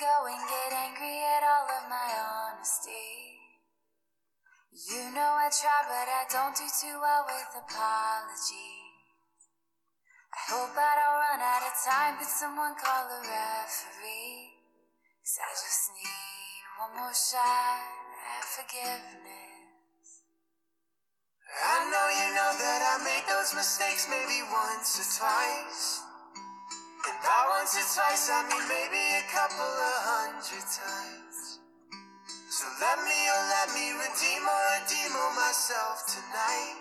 go and get angry at all of my honesty. You know I try, but I don't do too well with apologies. I hope I don't run out of time, but someone call a referee. Cause I just need one more shot at forgiveness. I know you know that I made those mistakes maybe once or twice. And by once or twice, I mean maybe a couple of hundred times. So let me, oh let me redeem or redeem on myself tonight.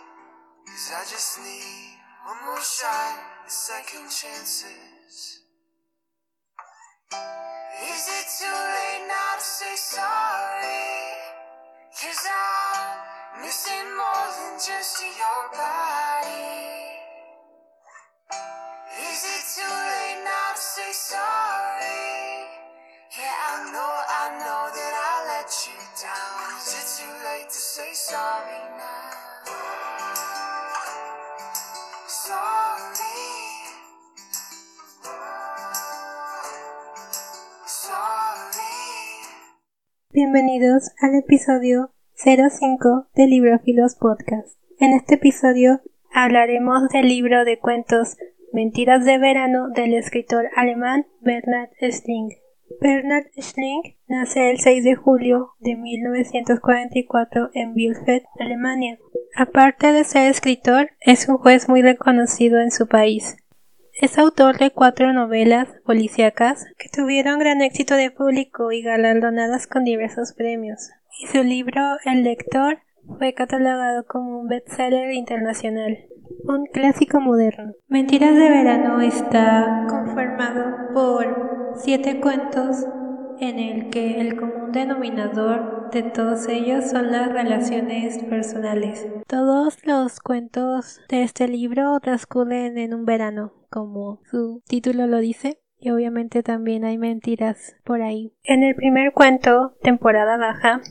Cause I just need one more shot at second chances. Is it too late now to say sorry? Cause I'm missing more than just your body. Bienvenidos al episodio 05 de Librofilos Podcast. En este episodio hablaremos del libro de cuentos Mentiras de verano del escritor alemán Bernhard Schling. Bernhard Schling nace el 6 de julio de 1944 en Bielefeld, Alemania. Aparte de ser escritor, es un juez muy reconocido en su país. Es autor de cuatro novelas policíacas que tuvieron gran éxito de público y galardonadas con diversos premios. Y su libro El lector fue catalogado como un bestseller internacional, un clásico moderno. Mentiras de verano está conformado por siete cuentos en el que el común denominador de todos ellos son las relaciones personales. Todos los cuentos de este libro transcurren en un verano, como su título lo dice, y obviamente también hay mentiras por ahí. En el primer cuento, temporada baja,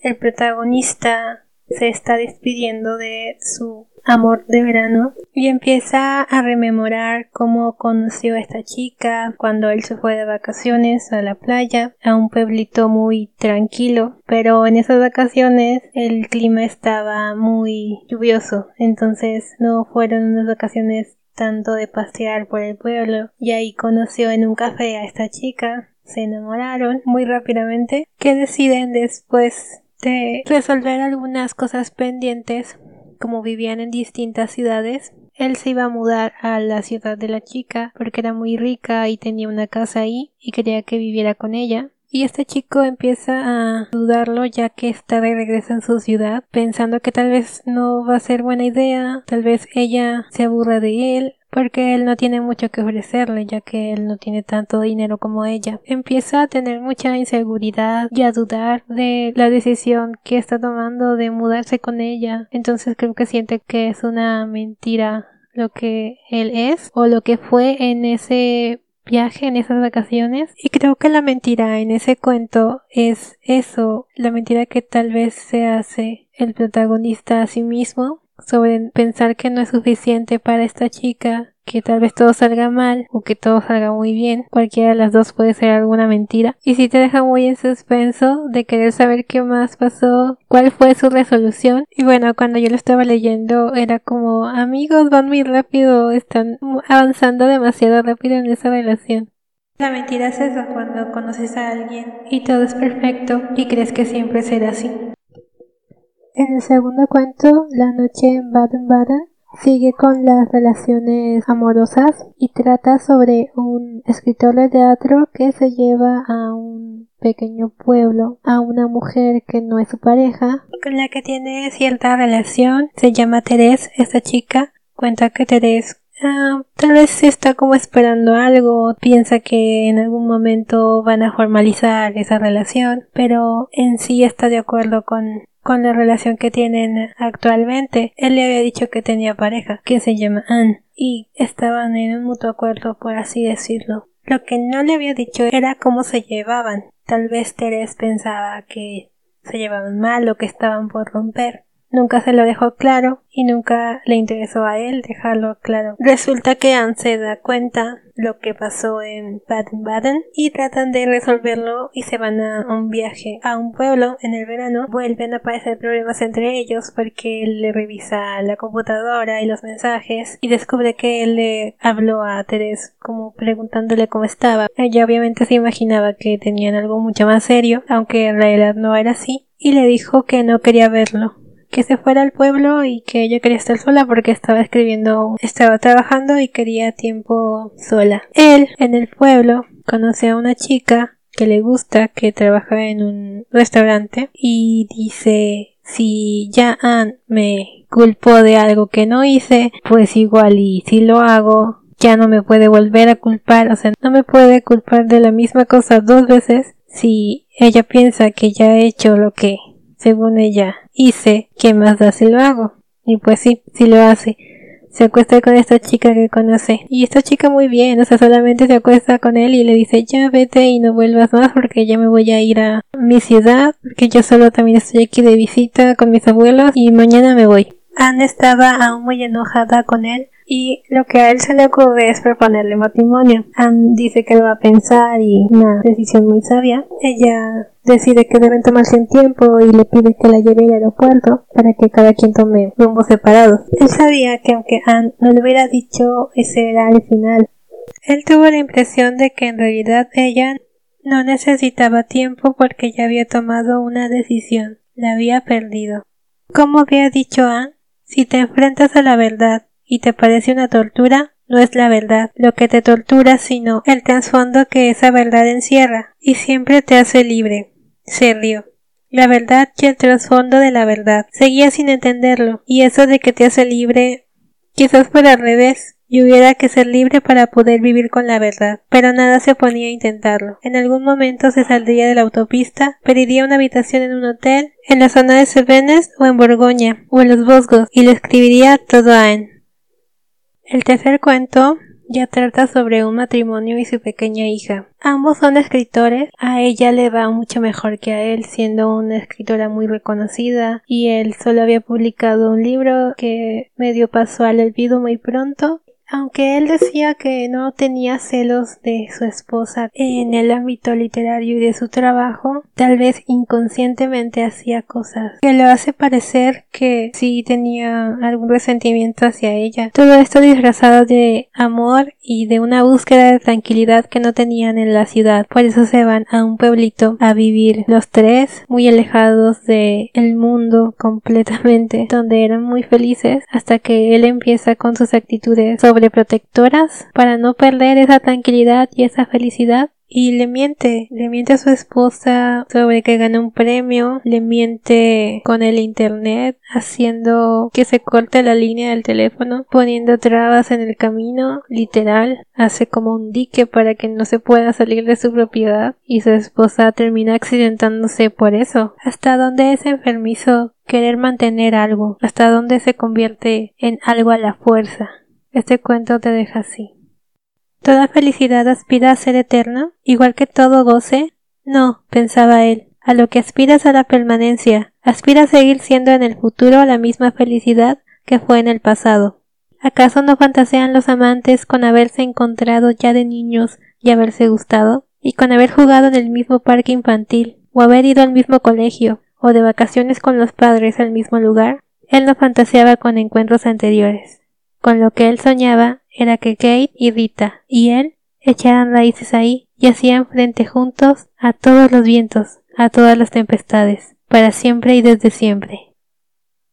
el protagonista se está despidiendo de su amor de verano. Y empieza a rememorar cómo conoció a esta chica cuando él se fue de vacaciones a la playa a un pueblito muy tranquilo. Pero en esas vacaciones el clima estaba muy lluvioso. Entonces no fueron unas vacaciones tanto de pasear por el pueblo. Y ahí conoció en un café a esta chica. Se enamoraron muy rápidamente que deciden después de resolver algunas cosas pendientes como vivían en distintas ciudades, él se iba a mudar a la ciudad de la chica porque era muy rica y tenía una casa ahí y quería que viviera con ella. Y este chico empieza a dudarlo ya que está de regreso en su ciudad, pensando que tal vez no va a ser buena idea, tal vez ella se aburra de él, porque él no tiene mucho que ofrecerle, ya que él no tiene tanto dinero como ella. Empieza a tener mucha inseguridad y a dudar de la decisión que está tomando de mudarse con ella. Entonces creo que siente que es una mentira lo que él es o lo que fue en ese viaje en esas vacaciones y creo que la mentira en ese cuento es eso, la mentira que tal vez se hace el protagonista a sí mismo sobre pensar que no es suficiente para esta chica, que tal vez todo salga mal o que todo salga muy bien. Cualquiera de las dos puede ser alguna mentira. Y si te deja muy en suspenso de querer saber qué más pasó, cuál fue su resolución. Y bueno, cuando yo lo estaba leyendo era como amigos van muy rápido, están avanzando demasiado rápido en esa relación. La mentira es eso, cuando conoces a alguien y todo es perfecto y crees que siempre será así. En el segundo cuento, La noche en Baden-Baden, sigue con las relaciones amorosas y trata sobre un escritor de teatro que se lleva a un pequeño pueblo a una mujer que no es su pareja, con la que tiene cierta relación. Se llama Teresa, esta chica. Cuenta que Teresa Ah, tal vez está como esperando algo, piensa que en algún momento van a formalizar esa relación, pero en sí está de acuerdo con con la relación que tienen actualmente. Él le había dicho que tenía pareja, que se llama Anne, y estaban en un mutuo acuerdo, por así decirlo. Lo que no le había dicho era cómo se llevaban. Tal vez Teres pensaba que se llevaban mal o que estaban por romper. Nunca se lo dejó claro y nunca le interesó a él dejarlo claro. Resulta que Anne se da cuenta lo que pasó en Baden-Baden y tratan de resolverlo y se van a un viaje a un pueblo en el verano. Vuelven a aparecer problemas entre ellos porque él le revisa la computadora y los mensajes y descubre que él le habló a Teres como preguntándole cómo estaba. Ella obviamente se imaginaba que tenían algo mucho más serio, aunque en realidad no era así, y le dijo que no quería verlo que se fuera al pueblo y que ella quería estar sola porque estaba escribiendo, estaba trabajando y quería tiempo sola. Él, en el pueblo, conoce a una chica que le gusta, que trabaja en un restaurante y dice si ya Anne me culpó de algo que no hice, pues igual y si lo hago, ya no me puede volver a culpar, o sea, no me puede culpar de la misma cosa dos veces si ella piensa que ya he hecho lo que según ella, hice, ¿qué más da si lo hago? Y pues sí, sí lo hace. Se acuesta con esta chica que conoce. Y esta chica muy bien, o sea, solamente se acuesta con él y le dice, ya vete y no vuelvas más porque ya me voy a ir a mi ciudad, porque yo solo también estoy aquí de visita con mis abuelos y mañana me voy. Anne estaba aún muy enojada con él y lo que a él se le ocurre es proponerle matrimonio. Anne dice que lo va a pensar y una decisión muy sabia. Ella decide que deben tomarse un tiempo y le pide que la lleve al aeropuerto para que cada quien tome rumbos separados. Él sabía que aunque Anne no le hubiera dicho ese era el final. Él tuvo la impresión de que en realidad ella no necesitaba tiempo porque ya había tomado una decisión, la había perdido. Como había dicho Anne, si te enfrentas a la verdad y te parece una tortura, no es la verdad lo que te tortura, sino el trasfondo que esa verdad encierra, y siempre te hace libre. Se rió. La verdad y el trasfondo de la verdad. Seguía sin entenderlo, y eso de que te hace libre quizás fuera al revés, y hubiera que ser libre para poder vivir con la verdad, pero nada se oponía a intentarlo. En algún momento se saldría de la autopista, pediría una habitación en un hotel, en la zona de Cevenes o en Borgoña, o en los Bosgos, y le escribiría todo a él. El tercer cuento ya trata sobre un matrimonio y su pequeña hija. Ambos son escritores, a ella le va mucho mejor que a él, siendo una escritora muy reconocida, y él solo había publicado un libro que medio pasó al olvido muy pronto, aunque él decía que no tenía celos de su esposa en el ámbito literario y de su trabajo, tal vez inconscientemente hacía cosas que lo hace parecer que sí tenía algún resentimiento hacia ella. Todo esto disfrazado de amor y de una búsqueda de tranquilidad que no tenían en la ciudad. Por eso se van a un pueblito a vivir los tres, muy alejados de el mundo completamente, donde eran muy felices hasta que él empieza con sus actitudes sobre protectoras para no perder esa tranquilidad y esa felicidad y le miente, le miente a su esposa sobre que gana un premio, le miente con el internet, haciendo que se corte la línea del teléfono, poniendo trabas en el camino, literal, hace como un dique para que no se pueda salir de su propiedad y su esposa termina accidentándose por eso. ¿Hasta dónde es enfermizo querer mantener algo? ¿Hasta dónde se convierte en algo a la fuerza? Este cuento te deja así. ¿Toda felicidad aspira a ser eterna, igual que todo goce? No, pensaba él, a lo que aspiras a la permanencia, aspira a seguir siendo en el futuro la misma felicidad que fue en el pasado. ¿Acaso no fantasean los amantes con haberse encontrado ya de niños y haberse gustado? Y con haber jugado en el mismo parque infantil, o haber ido al mismo colegio, o de vacaciones con los padres al mismo lugar? Él no fantaseaba con encuentros anteriores. Con lo que él soñaba era que Kate y Rita y él echaran raíces ahí y hacían frente juntos a todos los vientos, a todas las tempestades, para siempre y desde siempre.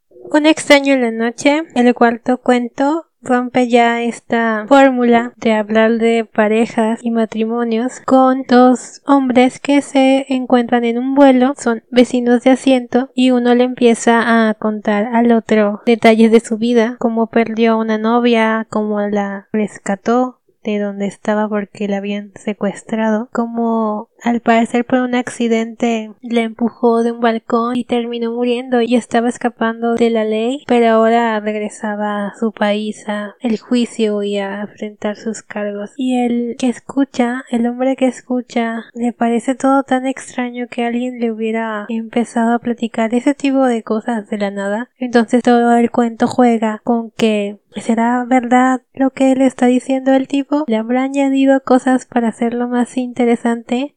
Un extraño en la noche, el cuarto cuento rompe ya esta fórmula de hablar de parejas y matrimonios con dos hombres que se encuentran en un vuelo, son vecinos de asiento y uno le empieza a contar al otro detalles de su vida, cómo perdió una novia, cómo la rescató, de donde estaba porque la habían secuestrado, cómo al parecer por un accidente le empujó de un balcón y terminó muriendo y estaba escapando de la ley, pero ahora regresaba a su país a el juicio y a enfrentar sus cargos. Y el que escucha, el hombre que escucha, le parece todo tan extraño que alguien le hubiera empezado a platicar ese tipo de cosas de la nada. Entonces todo el cuento juega con que ¿Será verdad lo que le está diciendo el tipo? ¿Le habrá añadido cosas para hacerlo más interesante?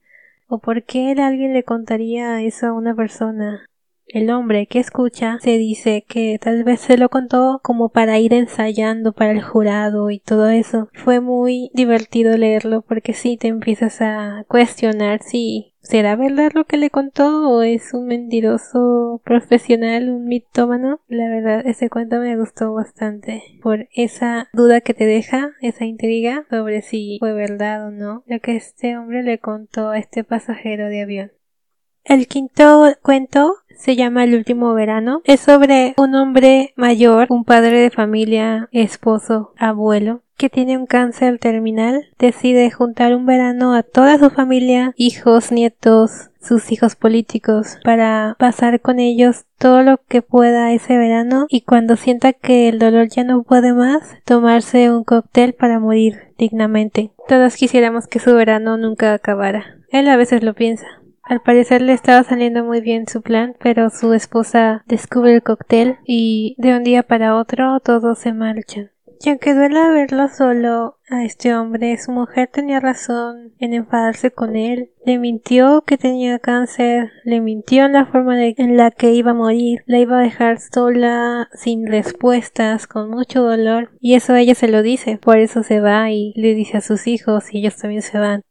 ¿O por qué alguien le contaría eso a una persona? El hombre que escucha se dice que tal vez se lo contó como para ir ensayando para el jurado y todo eso. Fue muy divertido leerlo porque sí te empiezas a cuestionar si ¿Será verdad lo que le contó o es un mentiroso profesional, un mitómano? La verdad, ese cuento me gustó bastante por esa duda que te deja, esa intriga sobre si fue verdad o no lo que este hombre le contó a este pasajero de avión. El quinto cuento se llama El último verano. Es sobre un hombre mayor, un padre de familia, esposo, abuelo, que tiene un cáncer terminal. Decide juntar un verano a toda su familia, hijos, nietos, sus hijos políticos, para pasar con ellos todo lo que pueda ese verano y cuando sienta que el dolor ya no puede más, tomarse un cóctel para morir dignamente. Todos quisiéramos que su verano nunca acabara. Él a veces lo piensa. Al parecer le estaba saliendo muy bien su plan, pero su esposa descubre el cóctel y de un día para otro todos se marchan. Y aunque duela verlo solo a este hombre, su mujer tenía razón en enfadarse con él. Le mintió que tenía cáncer, le mintió en la forma en la que iba a morir, la iba a dejar sola, sin respuestas, con mucho dolor, y eso ella se lo dice, por eso se va y le dice a sus hijos y ellos también se van.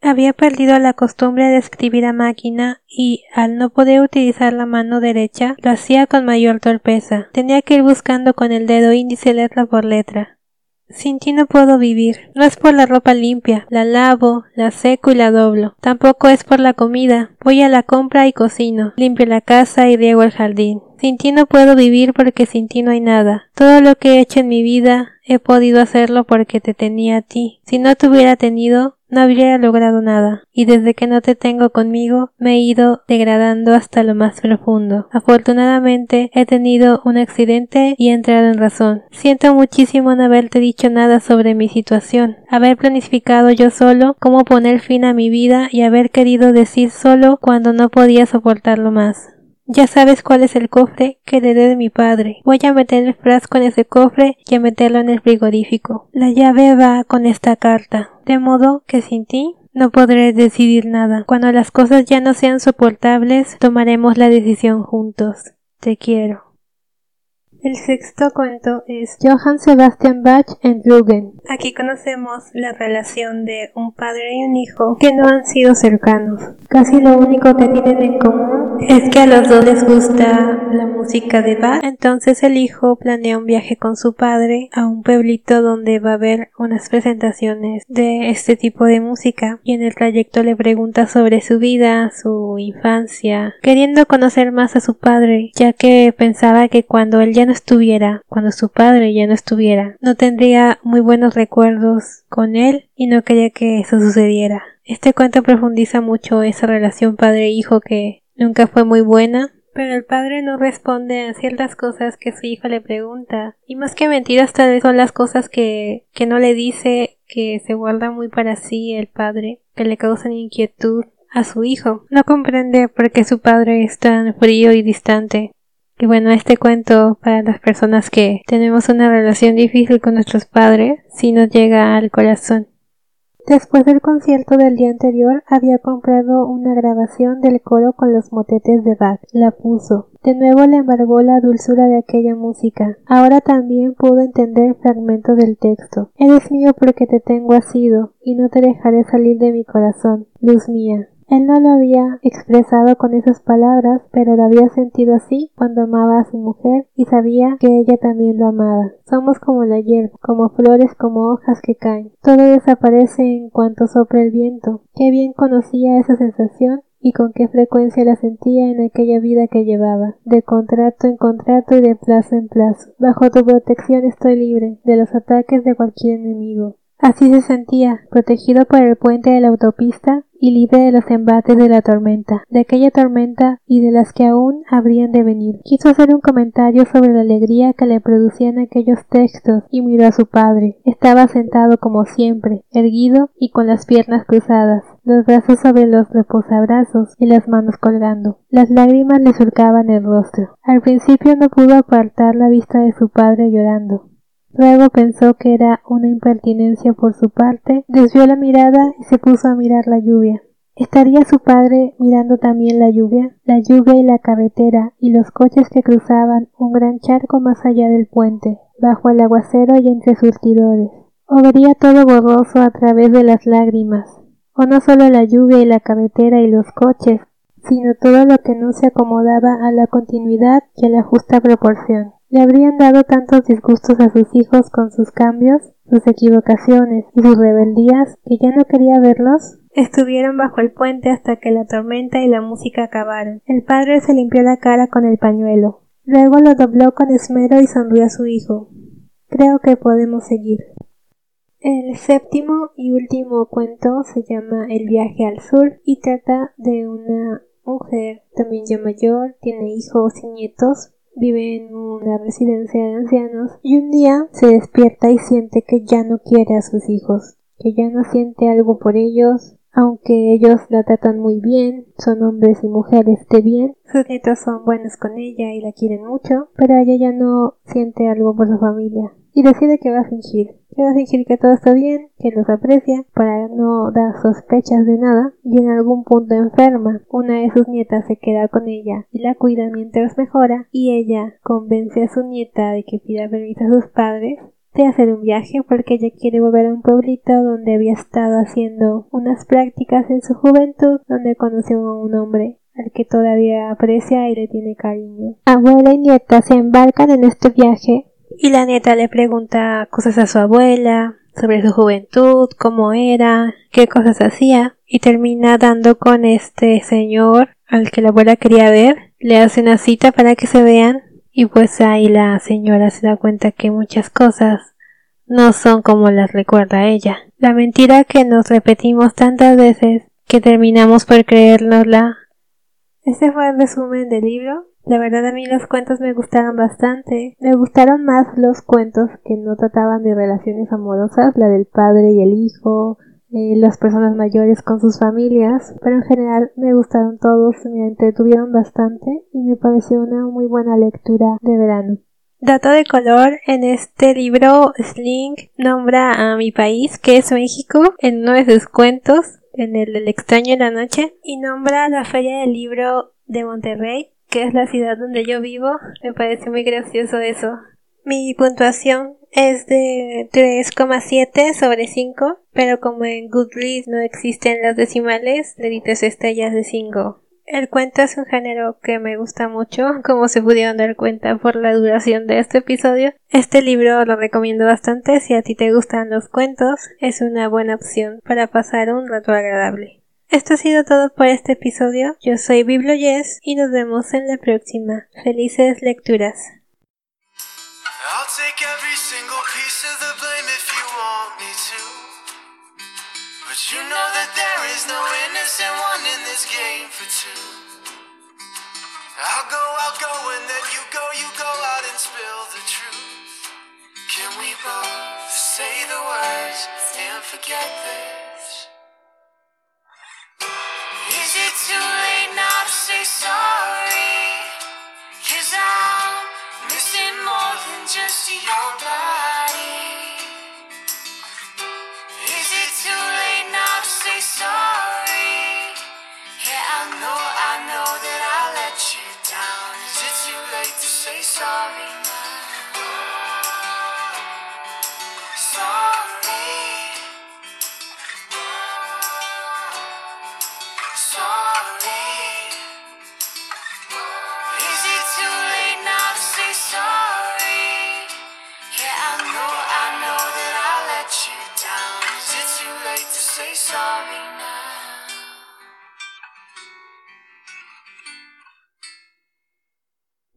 Había perdido la costumbre de escribir a máquina y, al no poder utilizar la mano derecha, lo hacía con mayor torpeza. Tenía que ir buscando con el dedo índice letra por letra. Sin ti no puedo vivir. No es por la ropa limpia. La lavo, la seco y la doblo. Tampoco es por la comida. Voy a la compra y cocino. Limpio la casa y riego el jardín. Sin ti no puedo vivir porque sin ti no hay nada. Todo lo que he hecho en mi vida he podido hacerlo porque te tenía a ti. Si no te hubiera tenido, no habría logrado nada, y desde que no te tengo conmigo me he ido degradando hasta lo más profundo. Afortunadamente he tenido un accidente y he entrado en razón. Siento muchísimo no haberte dicho nada sobre mi situación, haber planificado yo solo cómo poner fin a mi vida y haber querido decir solo cuando no podía soportarlo más. Ya sabes cuál es el cofre que heredé de mi padre. Voy a meter el frasco en ese cofre y a meterlo en el frigorífico. La llave va con esta carta. De modo que sin ti no podré decidir nada. Cuando las cosas ya no sean soportables, tomaremos la decisión juntos. Te quiero. El sexto cuento es Johann Sebastian Bach en Lugen. Aquí conocemos la relación de un padre y un hijo que no han sido cercanos. Casi lo único que tienen en común es que a los dos les gusta la música de Bach. Entonces el hijo planea un viaje con su padre a un pueblito donde va a haber unas presentaciones de este tipo de música y en el trayecto le pregunta sobre su vida, su infancia, queriendo conocer más a su padre, ya que pensaba que cuando él ya no estuviera, cuando su padre ya no estuviera, no tendría muy buenos recuerdos con él y no quería que eso sucediera. Este cuento profundiza mucho esa relación padre-hijo que nunca fue muy buena, pero el padre no responde a ciertas cosas que su hijo le pregunta. Y más que mentiras, tal vez son las cosas que, que no le dice, que se guarda muy para sí el padre, que le causan inquietud a su hijo. No comprende por qué su padre es tan frío y distante. Y bueno, este cuento para las personas que tenemos una relación difícil con nuestros padres, sí nos llega al corazón. Después del concierto del día anterior, había comprado una grabación del coro con los motetes de Bach. La puso. De nuevo le embargó la dulzura de aquella música. Ahora también pudo entender fragmentos del texto. Eres mío porque te tengo asido, y no te dejaré salir de mi corazón, luz mía. Él no lo había expresado con esas palabras, pero lo había sentido así cuando amaba a su mujer y sabía que ella también lo amaba. Somos como la hierba, como flores, como hojas que caen. Todo desaparece en cuanto sopla el viento. Qué bien conocía esa sensación y con qué frecuencia la sentía en aquella vida que llevaba, de contrato en contrato y de plazo en plazo. Bajo tu protección estoy libre de los ataques de cualquier enemigo. Así se sentía, protegido por el puente de la autopista y libre de los embates de la tormenta, de aquella tormenta y de las que aún habrían de venir. Quiso hacer un comentario sobre la alegría que le producían aquellos textos y miró a su padre. Estaba sentado como siempre, erguido y con las piernas cruzadas, los brazos sobre los reposabrazos y las manos colgando. Las lágrimas le surcaban el rostro. Al principio no pudo apartar la vista de su padre llorando. Luego pensó que era una impertinencia por su parte, desvió la mirada y se puso a mirar la lluvia. ¿Estaría su padre mirando también la lluvia? La lluvia y la carretera y los coches que cruzaban un gran charco más allá del puente, bajo el aguacero y entre surtidores. O vería todo borroso a través de las lágrimas. O no solo la lluvia y la carretera y los coches, sino todo lo que no se acomodaba a la continuidad y a la justa proporción. Le habrían dado tantos disgustos a sus hijos con sus cambios, sus equivocaciones y sus rebeldías que ya no quería verlos. Estuvieron bajo el puente hasta que la tormenta y la música acabaron. El padre se limpió la cara con el pañuelo. Luego lo dobló con esmero y sonrió a su hijo. Creo que podemos seguir. El séptimo y último cuento se llama El viaje al sur y trata de una mujer también ya mayor, tiene hijos y nietos, vive en una residencia de ancianos y un día se despierta y siente que ya no quiere a sus hijos, que ya no siente algo por ellos, aunque ellos la tratan muy bien, son hombres y mujeres de bien, sus nietos son buenos con ella y la quieren mucho, pero ella ya no siente algo por su familia y decide que va a fingir, que va a fingir que todo está bien, que los aprecia, para no dar sospechas de nada, y en algún punto enferma. Una de sus nietas se queda con ella y la cuida mientras mejora, y ella convence a su nieta de que pida permiso a sus padres de hacer un viaje porque ella quiere volver a un pueblito donde había estado haciendo unas prácticas en su juventud, donde conoció a un hombre al que todavía aprecia y le tiene cariño. Abuela y nieta se embarcan en este viaje y la nieta le pregunta cosas a su abuela sobre su juventud, cómo era, qué cosas hacía, y termina dando con este señor al que la abuela quería ver. Le hace una cita para que se vean, y pues ahí la señora se da cuenta que muchas cosas no son como las recuerda ella. La mentira que nos repetimos tantas veces que terminamos por creérnosla. Este fue el resumen del libro. La verdad a mí los cuentos me gustaron bastante. Me gustaron más los cuentos que no trataban de relaciones amorosas, la del padre y el hijo, eh, las personas mayores con sus familias, pero en general me gustaron todos, me entretuvieron bastante y me pareció una muy buena lectura de verano. Dato de color, en este libro Sling nombra a mi país, que es México, en uno de sus cuentos, en el del extraño en la noche, y nombra la feria del libro de Monterrey, que es la ciudad donde yo vivo. Me parece muy gracioso eso. Mi puntuación es de 3,7 sobre 5, pero como en Goodreads no existen las decimales, le di estrellas de 5. El cuento es un género que me gusta mucho, como se pudieron dar cuenta por la duración de este episodio. Este libro lo recomiendo bastante si a ti te gustan los cuentos, es una buena opción para pasar un rato agradable. Esto ha sido todo por este episodio. Yo soy BiblioYes y nos vemos en la próxima. Felices lecturas. I'll take every single piece of the blame if you want me to. But you know that there is no innocent one in this game for two. I'll go, I'll go, and then you go, you go out and spill the truth. Can we both say the words and forget this?